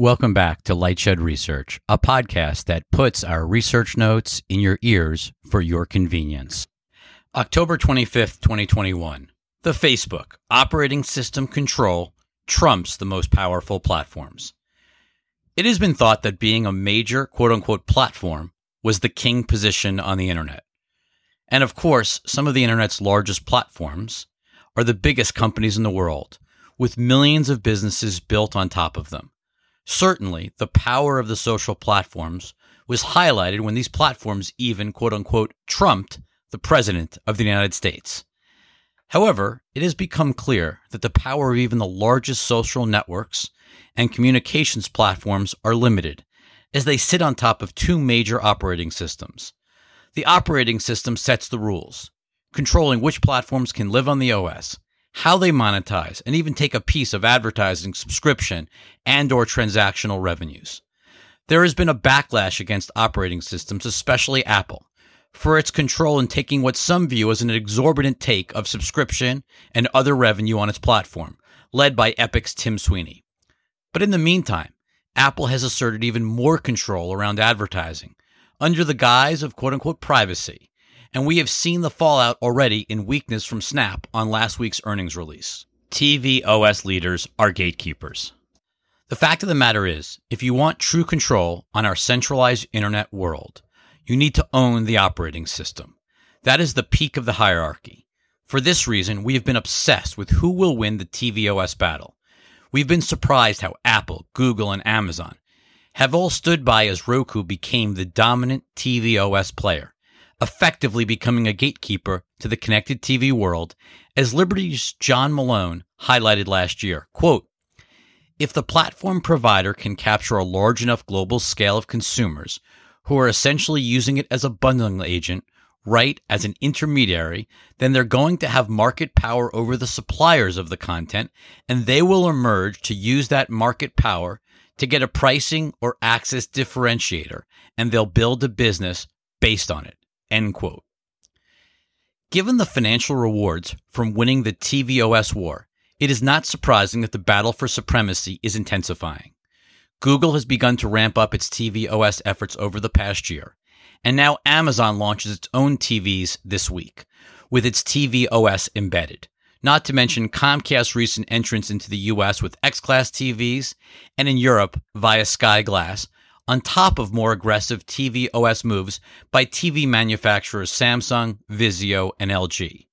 Welcome back to Lightshed Research, a podcast that puts our research notes in your ears for your convenience. October 25th, 2021. The Facebook operating system control trumps the most powerful platforms. It has been thought that being a major quote unquote platform was the king position on the internet. And of course, some of the internet's largest platforms are the biggest companies in the world, with millions of businesses built on top of them. Certainly, the power of the social platforms was highlighted when these platforms even quote unquote trumped the President of the United States. However, it has become clear that the power of even the largest social networks and communications platforms are limited, as they sit on top of two major operating systems. The operating system sets the rules, controlling which platforms can live on the OS, how they monetize, and even take a piece of advertising, subscription, and or transactional revenues. There has been a backlash against operating systems, especially Apple, for its control in taking what some view as an exorbitant take of subscription and other revenue on its platform, led by Epic's Tim Sweeney. But in the meantime, Apple has asserted even more control around advertising under the guise of quote unquote privacy. And we have seen the fallout already in weakness from Snap on last week's earnings release. TV OS leaders are gatekeepers. The fact of the matter is, if you want true control on our centralized internet world, you need to own the operating system. That is the peak of the hierarchy. For this reason, we have been obsessed with who will win the tvOS battle. We've been surprised how Apple, Google, and Amazon have all stood by as Roku became the dominant tvOS player, effectively becoming a gatekeeper to the connected TV world, as Liberty's John Malone highlighted last year. Quote, if the platform provider can capture a large enough global scale of consumers who are essentially using it as a bundling agent, right, as an intermediary, then they're going to have market power over the suppliers of the content, and they will emerge to use that market power to get a pricing or access differentiator, and they'll build a business based on it. End quote. Given the financial rewards from winning the tvOS war, it is not surprising that the battle for supremacy is intensifying. Google has begun to ramp up its tvOS efforts over the past year, and now Amazon launches its own TVs this week with its tvOS embedded. Not to mention Comcast's recent entrance into the US with X Class TVs and in Europe via Sky Glass, on top of more aggressive TV OS moves by TV manufacturers Samsung, Vizio, and LG.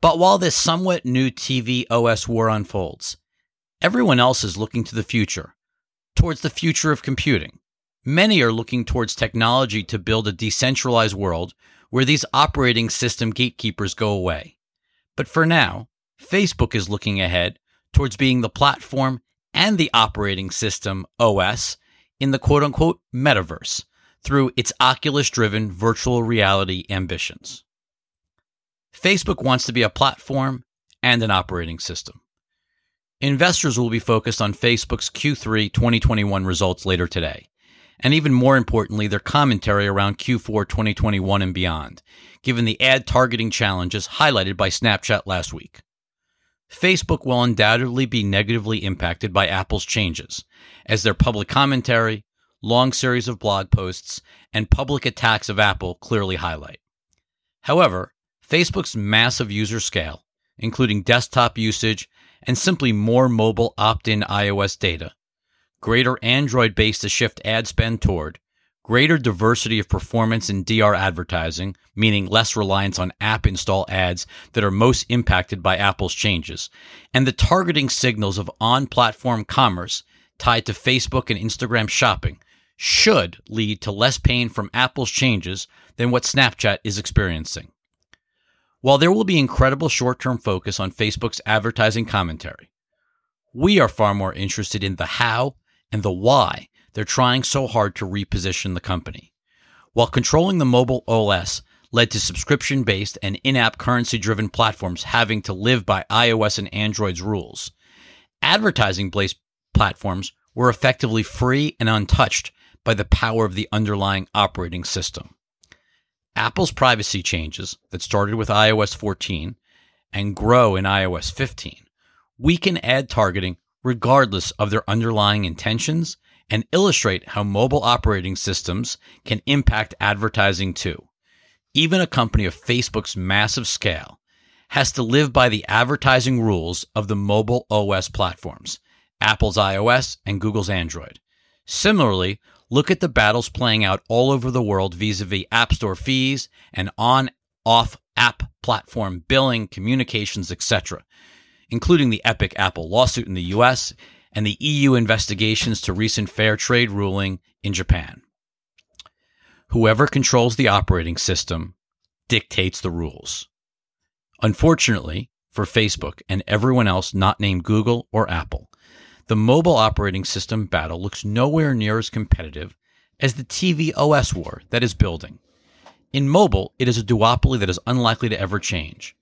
But while this somewhat new TV OS war unfolds, everyone else is looking to the future towards the future of computing. Many are looking towards technology to build a decentralized world where these operating system gatekeepers go away. But for now, Facebook is looking ahead towards being the platform and the operating system OS in the quote unquote metaverse through its Oculus driven virtual reality ambitions. Facebook wants to be a platform and an operating system. Investors will be focused on Facebook's Q3 2021 results later today, and even more importantly, their commentary around Q4 2021 and beyond, given the ad targeting challenges highlighted by Snapchat last week. Facebook will undoubtedly be negatively impacted by Apple's changes, as their public commentary, long series of blog posts, and public attacks of Apple clearly highlight. However, Facebook's massive user scale, including desktop usage and simply more mobile opt in iOS data, greater Android base to shift ad spend toward, greater diversity of performance in DR advertising, meaning less reliance on app install ads that are most impacted by Apple's changes, and the targeting signals of on platform commerce tied to Facebook and Instagram shopping should lead to less pain from Apple's changes than what Snapchat is experiencing. While there will be incredible short term focus on Facebook's advertising commentary, we are far more interested in the how and the why they're trying so hard to reposition the company. While controlling the mobile OS led to subscription based and in app currency driven platforms having to live by iOS and Android's rules, advertising based platforms were effectively free and untouched by the power of the underlying operating system. Apple's privacy changes that started with iOS 14 and grow in iOS 15 weaken ad targeting regardless of their underlying intentions, and illustrate how mobile operating systems can impact advertising too. Even a company of Facebook's massive scale has to live by the advertising rules of the mobile OS platforms, Apple's iOS and Google's Android. Similarly, look at the battles playing out all over the world vis a vis App Store fees and on off app platform billing, communications, etc., including the epic Apple lawsuit in the US and the EU investigations to recent fair trade ruling in Japan. Whoever controls the operating system dictates the rules. Unfortunately, for Facebook and everyone else not named Google or Apple, the mobile operating system battle looks nowhere near as competitive as the TV OS war that is building. In mobile, it is a duopoly that is unlikely to ever change.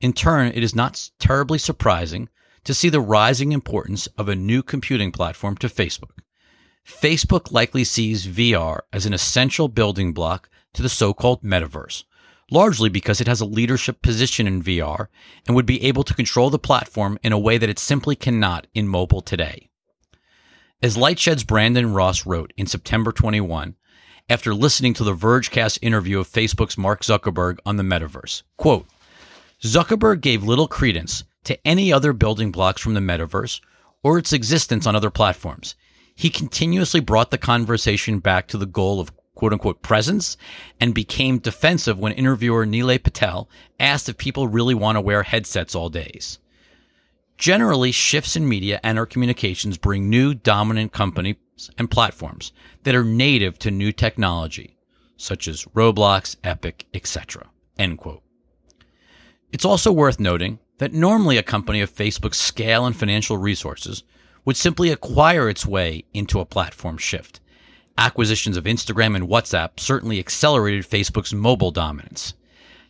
In turn, it is not terribly surprising to see the rising importance of a new computing platform to Facebook. Facebook likely sees VR as an essential building block to the so called metaverse, largely because it has a leadership position in VR and would be able to control the platform in a way that it simply cannot in mobile today. As Lightshed's Brandon Ross wrote in September 21, after listening to the Vergecast interview of Facebook's Mark Zuckerberg on the metaverse, quote, Zuckerberg gave little credence to any other building blocks from the metaverse or its existence on other platforms. He continuously brought the conversation back to the goal of quote unquote presence and became defensive when interviewer Nilay Patel asked if people really want to wear headsets all days. Generally, shifts in media and our communications bring new dominant companies and platforms that are native to new technology, such as Roblox, Epic, etc. End quote. It's also worth noting that normally a company of Facebook's scale and financial resources would simply acquire its way into a platform shift Acquisitions of Instagram and WhatsApp certainly accelerated Facebook's mobile dominance.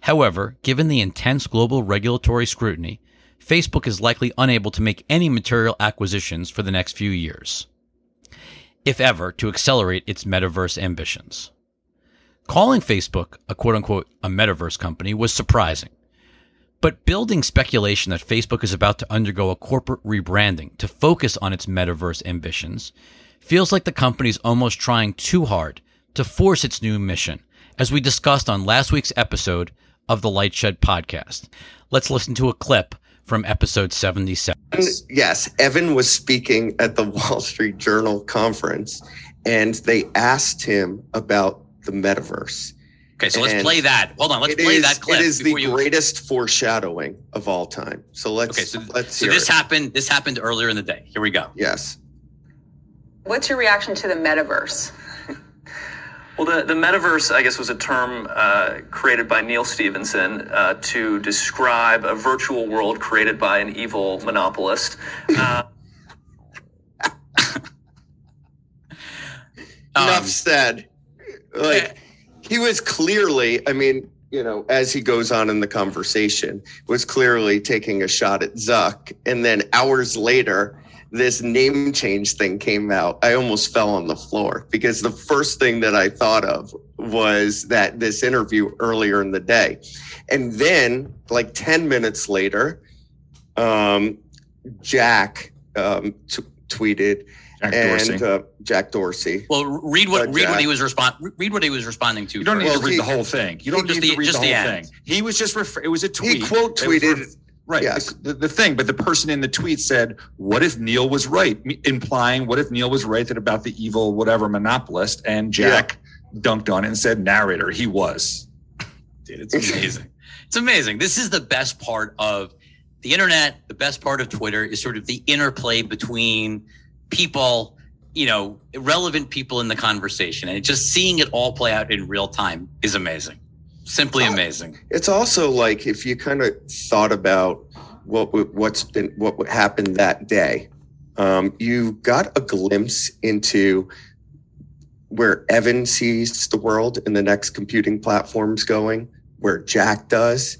However, given the intense global regulatory scrutiny, Facebook is likely unable to make any material acquisitions for the next few years, if ever, to accelerate its metaverse ambitions. Calling Facebook a quote unquote a metaverse company was surprising. But building speculation that Facebook is about to undergo a corporate rebranding to focus on its metaverse ambitions feels like the company's almost trying too hard to force its new mission, as we discussed on last week's episode of the Lightshed podcast. Let's listen to a clip from episode 77. Yes, Evan was speaking at the Wall Street Journal conference, and they asked him about the metaverse. Okay, so let's play that. Hold on, let's play is, that clip. It is the you... greatest foreshadowing of all time. So let's. Okay, so, let's so this it. happened. This happened earlier in the day. Here we go. Yes. What's your reaction to the metaverse? Well, the, the metaverse, I guess, was a term uh, created by Neal Stephenson uh, to describe a virtual world created by an evil monopolist. Uh, Enough Um, said. Like, he was clearly, I mean, you know, as he goes on in the conversation, was clearly taking a shot at Zuck. And then hours later, this name change thing came out, I almost fell on the floor because the first thing that I thought of was that this interview earlier in the day. And then, like 10 minutes later, um, Jack um, t- tweeted, Jack and Dorsey. uh, Jack Dorsey. Well, read what Uh, read what he was respond. Read what he was responding to. You don't need to read he- the whole thing. You don't just need the- to read just the the whole end. thing. He was just refer- it was a tweet. He quote tweeted. right. Yes. The, the thing, but the person in the tweet said, "What if Neal was right?" Implying, "What if Neal was right that about the evil whatever monopolist?" And Jack dunked on it and said, "Narrator, he was." Dude, it's amazing. it's amazing. This is the best part of the internet. The best part of Twitter is sort of the interplay between people, you know, relevant people in the conversation, and just seeing it all play out in real time is amazing. Simply Oh. amazing. It's also like if you kind of thought about what what's been what would happen that day, um, you got a glimpse into where Evan sees the world and the next computing platforms going, where Jack does,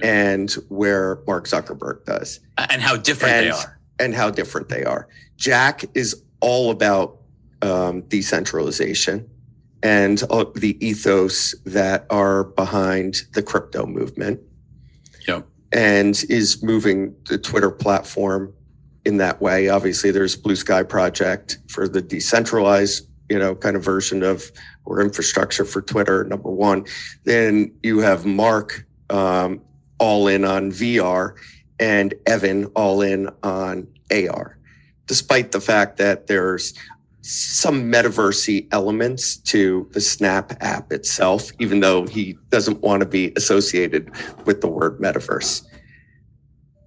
and where Mark Zuckerberg does, And how different they are. and how different they are. Jack is all about um, decentralization and uh, the ethos that are behind the crypto movement Yep. and is moving the Twitter platform in that way. Obviously, there's Blue Sky Project for the decentralized, you know, kind of version of or infrastructure for Twitter. Number one, then you have Mark um, all in on VR and Evan all in on AR, despite the fact that there's some metaversy elements to the Snap app itself, even though he doesn't want to be associated with the word metaverse.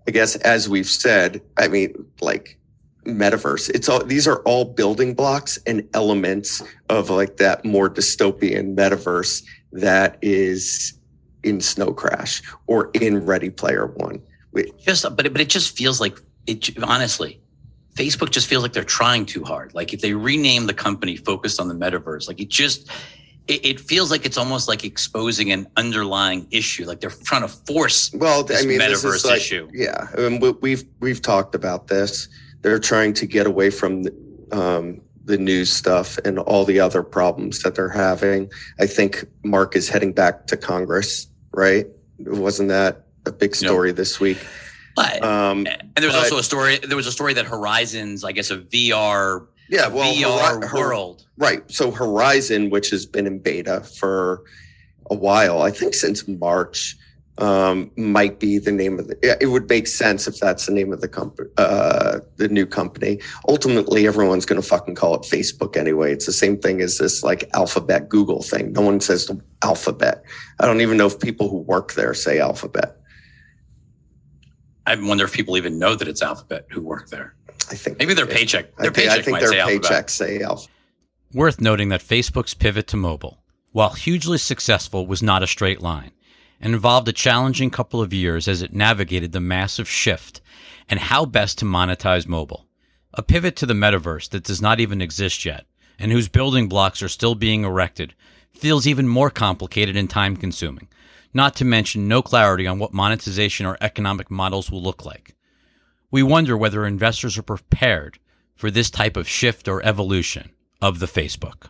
I guess as we've said, I mean, like metaverse, it's all these are all building blocks and elements of like that more dystopian metaverse that is in Snow Crash or in Ready Player One. Just, but but it just feels like it. Honestly, Facebook just feels like they're trying too hard. Like if they rename the company focused on the metaverse, like it just it, it, feels like it's almost like exposing an underlying issue. Like they're trying to force well, I mean, metaverse like, issue. Yeah, I mean, we've we've talked about this. They're trying to get away from the, um, the news stuff and all the other problems that they're having. I think Mark is heading back to Congress, right? Wasn't that a big story yep. this week? But, um, and there was but, also a story. There was a story that Horizons, I guess, a VR, yeah, well, VR Hor- world, right? So Horizon, which has been in beta for a while, I think since March, um, might be the name of the. It would make sense if that's the name of the company, uh, the new company. Ultimately, everyone's going to fucking call it Facebook anyway. It's the same thing as this like Alphabet Google thing. No one says Alphabet. I don't even know if people who work there say Alphabet. I wonder if people even know that it's Alphabet who work there. I think maybe their paycheck. Their I think, paycheck I think might their say paycheck Alphabet. say Alphabet. Worth noting that Facebook's pivot to mobile, while hugely successful, was not a straight line and involved a challenging couple of years as it navigated the massive shift and how best to monetize mobile. A pivot to the metaverse that does not even exist yet and whose building blocks are still being erected feels even more complicated and time consuming, not to mention no clarity on what monetization or economic models will look like. We wonder whether investors are prepared for this type of shift or evolution of the Facebook.